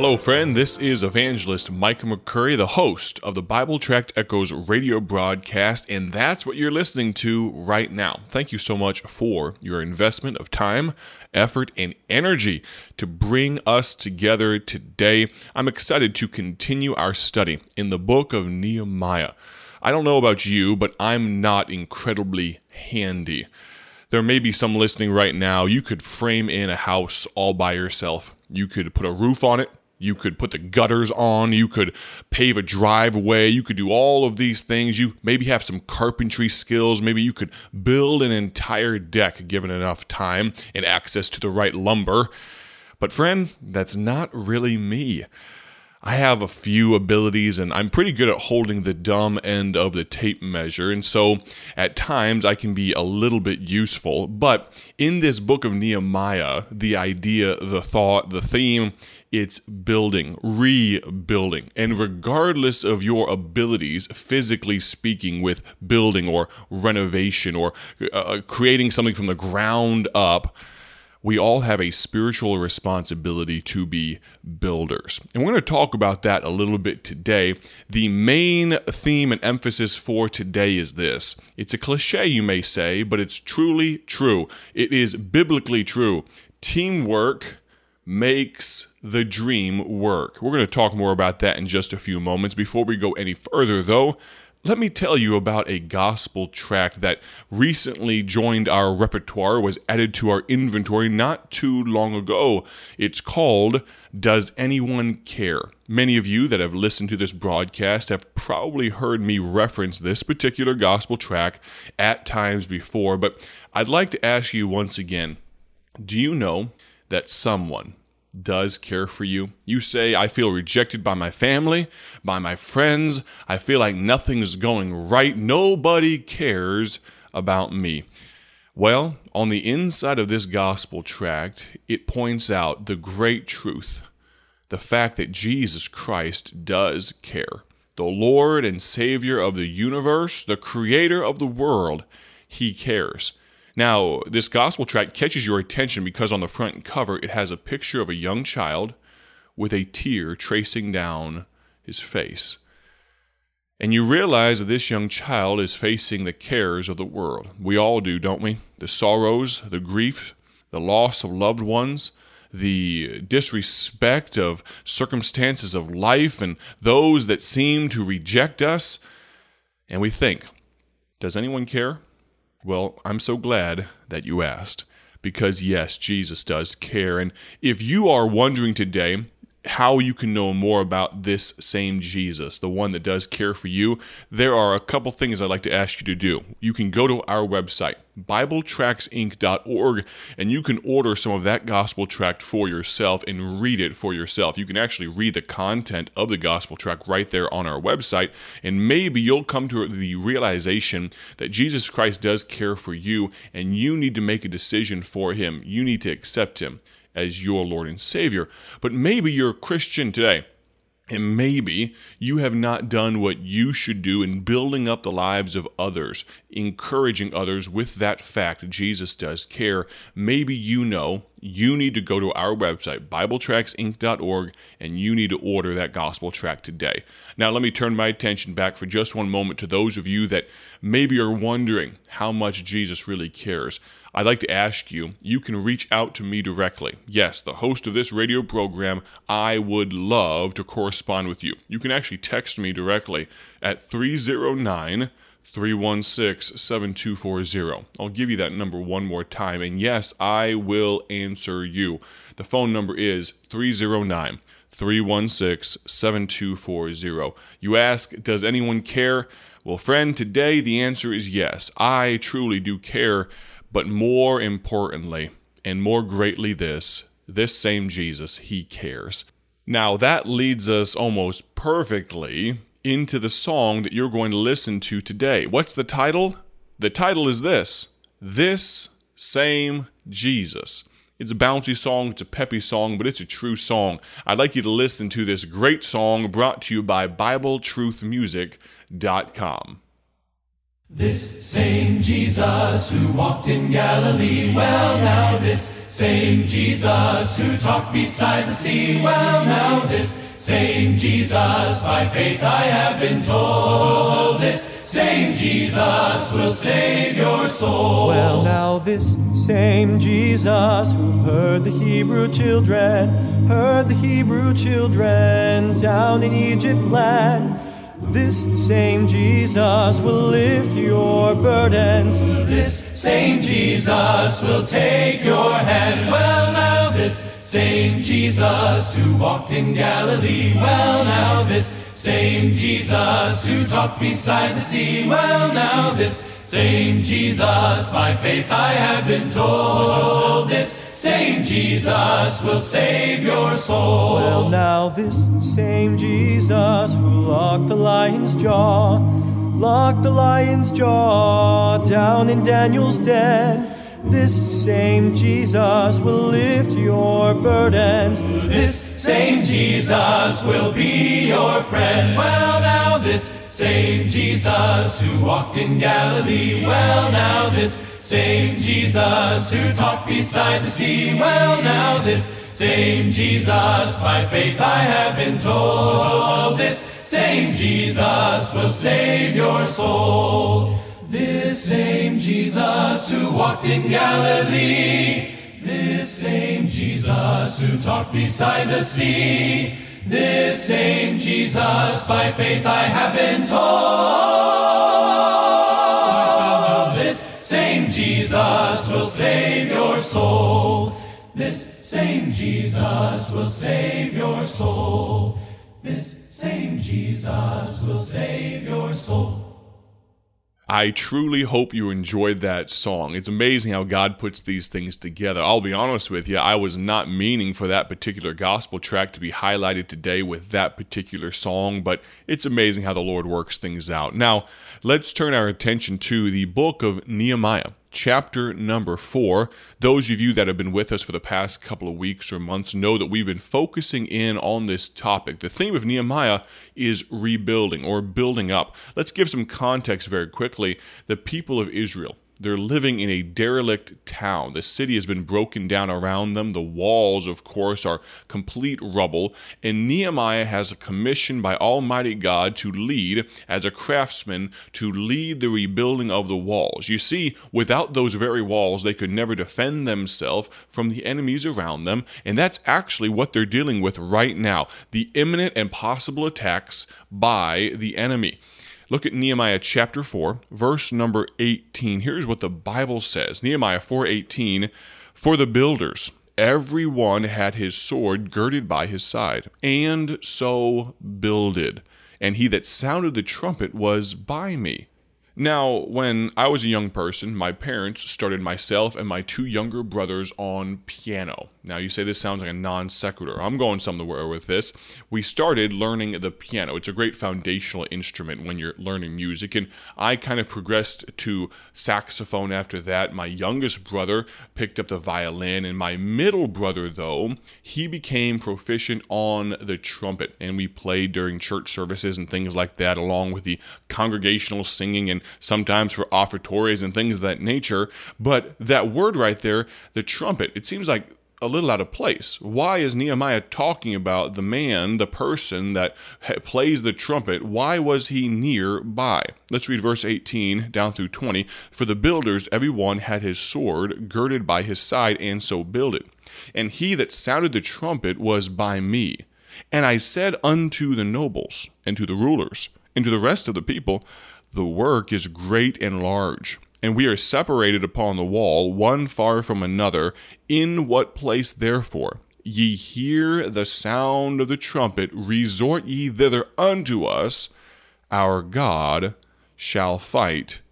Hello, friend. This is evangelist Micah McCurry, the host of the Bible Tract Echoes radio broadcast, and that's what you're listening to right now. Thank you so much for your investment of time, effort, and energy to bring us together today. I'm excited to continue our study in the book of Nehemiah. I don't know about you, but I'm not incredibly handy. There may be some listening right now. You could frame in a house all by yourself. You could put a roof on it. You could put the gutters on. You could pave a driveway. You could do all of these things. You maybe have some carpentry skills. Maybe you could build an entire deck given enough time and access to the right lumber. But, friend, that's not really me. I have a few abilities and I'm pretty good at holding the dumb end of the tape measure. And so at times I can be a little bit useful. But in this book of Nehemiah, the idea, the thought, the theme, it's building, rebuilding. And regardless of your abilities, physically speaking, with building or renovation or uh, creating something from the ground up, we all have a spiritual responsibility to be builders. And we're going to talk about that a little bit today. The main theme and emphasis for today is this it's a cliche, you may say, but it's truly true. It is biblically true. Teamwork makes the dream work. We're going to talk more about that in just a few moments. Before we go any further, though, let me tell you about a gospel tract that recently joined our repertoire, was added to our inventory not too long ago. It's called Does Anyone Care? Many of you that have listened to this broadcast have probably heard me reference this particular gospel tract at times before, but I'd like to ask you once again do you know that someone, does care for you. You say, I feel rejected by my family, by my friends. I feel like nothing's going right. Nobody cares about me. Well, on the inside of this gospel tract, it points out the great truth the fact that Jesus Christ does care. The Lord and Savior of the universe, the Creator of the world, He cares. Now, this gospel tract catches your attention because on the front cover it has a picture of a young child with a tear tracing down his face. And you realize that this young child is facing the cares of the world. We all do, don't we? The sorrows, the grief, the loss of loved ones, the disrespect of circumstances of life, and those that seem to reject us. And we think, does anyone care? Well, I'm so glad that you asked because, yes, Jesus does care. And if you are wondering today how you can know more about this same Jesus, the one that does care for you, there are a couple things I'd like to ask you to do. You can go to our website, BibleTractsInc.org, and you can order some of that gospel tract for yourself and read it for yourself. You can actually read the content of the gospel tract right there on our website, and maybe you'll come to the realization that Jesus Christ does care for you, and you need to make a decision for Him. You need to accept Him as your Lord and Savior. But maybe you're a Christian today. And maybe you have not done what you should do in building up the lives of others, encouraging others with that fact Jesus does care. Maybe you know you need to go to our website, BibleTractsInc.org, and you need to order that gospel tract today. Now, let me turn my attention back for just one moment to those of you that maybe are wondering how much Jesus really cares. I'd like to ask you, you can reach out to me directly. Yes, the host of this radio program, I would love to correspond with you. You can actually text me directly at 309 316 7240. I'll give you that number one more time. And yes, I will answer you. The phone number is 309 316 7240. You ask, Does anyone care? Well, friend, today the answer is yes. I truly do care but more importantly, and more greatly, this this same Jesus, he cares. Now, that leads us almost perfectly into the song that you're going to listen to today. What's the title? The title is this This Same Jesus. It's a bouncy song, it's a peppy song, but it's a true song. I'd like you to listen to this great song brought to you by BibleTruthMusic.com. This same Jesus who walked in Galilee, well, now this same Jesus who talked beside the sea, well, now this same Jesus, by faith I have been told, this same Jesus will save your soul. Well, now this same Jesus who heard the Hebrew children, heard the Hebrew children down in Egypt land. This same Jesus will lift your burdens. This same Jesus will take your hand. Well, now this same Jesus who walked in Galilee. Well, now this same Jesus who talked beside the sea. Well, now this same Jesus, by faith I have been told. This same Jesus will save your soul. Well, now this same Jesus who locked the lion's jaw, locked the lion's jaw down in Daniel's den. This same Jesus will lift your burdens. This same Jesus will be your friend. Well, now this same Jesus who walked in Galilee. Well, now this same Jesus who talked beside the sea. Well, now this same Jesus, by faith I have been told. This same Jesus will save your soul. This same Jesus who walked in Galilee. This same Jesus who talked beside the sea. This same Jesus, by faith I have been told. This same Jesus will save your soul. This same Jesus will save your soul. This same Jesus will save your soul. I truly hope you enjoyed that song. It's amazing how God puts these things together. I'll be honest with you, I was not meaning for that particular gospel tract to be highlighted today with that particular song, but it's amazing how the Lord works things out. Now, let's turn our attention to the book of Nehemiah chapter number four. Those of you that have been with us for the past couple of weeks or months know that we've been focusing in on this topic. The theme of Nehemiah is rebuilding or building up. Let's give some context very quickly. The people of Israel they're living in a derelict town. The city has been broken down around them. The walls, of course, are complete rubble. And Nehemiah has a commission by Almighty God to lead, as a craftsman, to lead the rebuilding of the walls. You see, without those very walls, they could never defend themselves from the enemies around them. And that's actually what they're dealing with right now the imminent and possible attacks by the enemy. Look at Nehemiah chapter 4, verse number 18. Here's what the Bible says. Nehemiah 4:18, "For the builders, every one had his sword girded by his side, and so builded. And he that sounded the trumpet was by me." Now, when I was a young person, my parents started myself and my two younger brothers on piano. Now, you say this sounds like a non sequitur. I'm going somewhere with this. We started learning the piano. It's a great foundational instrument when you're learning music, and I kind of progressed to saxophone after that. My youngest brother picked up the violin, and my middle brother, though, he became proficient on the trumpet, and we played during church services and things like that, along with the congregational singing and sometimes for offertories and things of that nature. But that word right there, the trumpet, it seems like a little out of place. Why is Nehemiah talking about the man, the person that plays the trumpet? Why was he nearby? Let's read verse 18 down through 20. For the builders, every one had his sword girded by his side, and so builded. And he that sounded the trumpet was by me. And I said unto the nobles, and to the rulers, and to the rest of the people, The work is great and large and we are separated upon the wall, one far from another. In what place, therefore, ye hear the sound of the trumpet, resort ye thither unto us, our God shall fight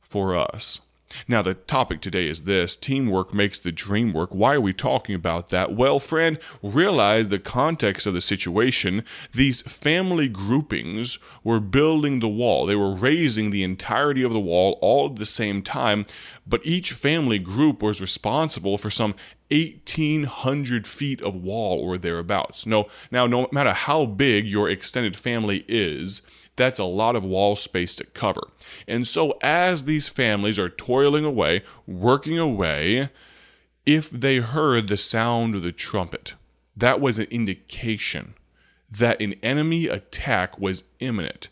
for us. Now, the topic today is this teamwork makes the dream work. Why are we talking about that? Well, friend, realize the context of the situation. These family groupings were building the wall, they were raising the entirety of the wall all at the same time, but each family group was responsible for some 1800 feet of wall or thereabouts. No, now, no matter how big your extended family is, That's a lot of wall space to cover. And so, as these families are toiling away, working away, if they heard the sound of the trumpet, that was an indication that an enemy attack was imminent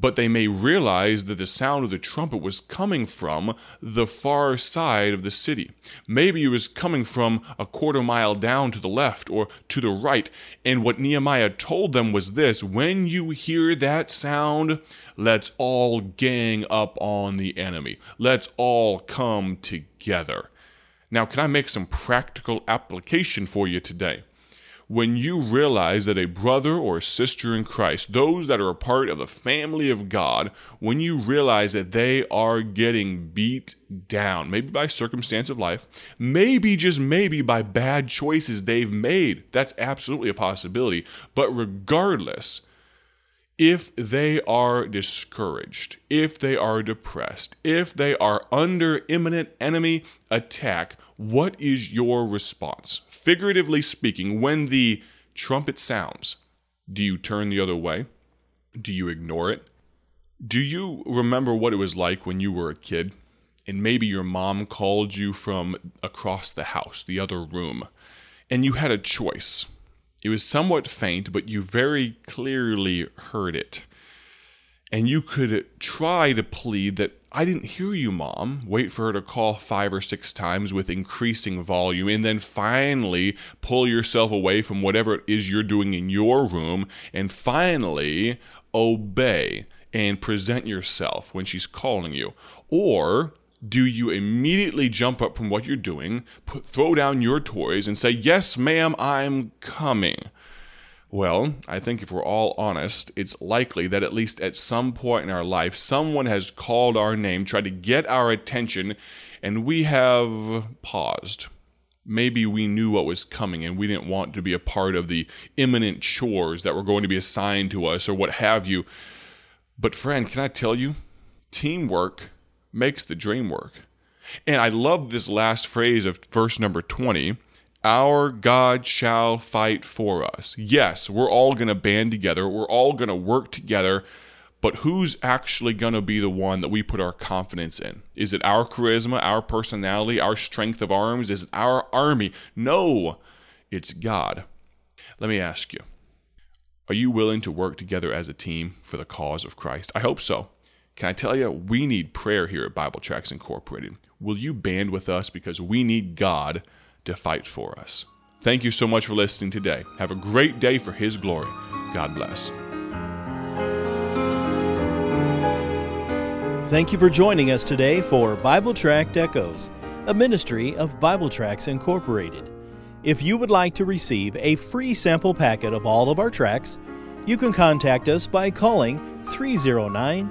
but they may realize that the sound of the trumpet was coming from the far side of the city. Maybe it was coming from a quarter mile down to the left or to the right. And what Nehemiah told them was this when you hear that sound, let's all gang up on the enemy. Let's all come together. Now, can I make some practical application for you today? When you realize that a brother or sister in Christ, those that are a part of the family of God, when you realize that they are getting beat down, maybe by circumstance of life, maybe just maybe by bad choices they've made, that's absolutely a possibility. But regardless, if they are discouraged, if they are depressed, if they are under imminent enemy attack, what is your response? Figuratively speaking, when the trumpet sounds, do you turn the other way? Do you ignore it? Do you remember what it was like when you were a kid and maybe your mom called you from across the house, the other room, and you had a choice? It was somewhat faint, but you very clearly heard it. And you could try to plead that I didn't hear you, mom. Wait for her to call five or six times with increasing volume, and then finally pull yourself away from whatever it is you're doing in your room, and finally obey and present yourself when she's calling you. Or do you immediately jump up from what you're doing, put, throw down your toys, and say, Yes, ma'am, I'm coming? Well, I think if we're all honest, it's likely that at least at some point in our life, someone has called our name, tried to get our attention, and we have paused. Maybe we knew what was coming and we didn't want to be a part of the imminent chores that were going to be assigned to us or what have you. But, friend, can I tell you? Teamwork makes the dream work. And I love this last phrase of verse number 20 our God shall fight for us. Yes, we're all going to band together. We're all going to work together. But who's actually going to be the one that we put our confidence in? Is it our charisma, our personality, our strength of arms? Is it our army? No, it's God. Let me ask you Are you willing to work together as a team for the cause of Christ? I hope so. Can I tell you, we need prayer here at Bible Tracts Incorporated. Will you band with us because we need God to fight for us. Thank you so much for listening today. Have a great day for His glory. God bless. Thank you for joining us today for Bible Tract Echoes, a ministry of Bible Tracts Incorporated. If you would like to receive a free sample packet of all of our tracks, you can contact us by calling 309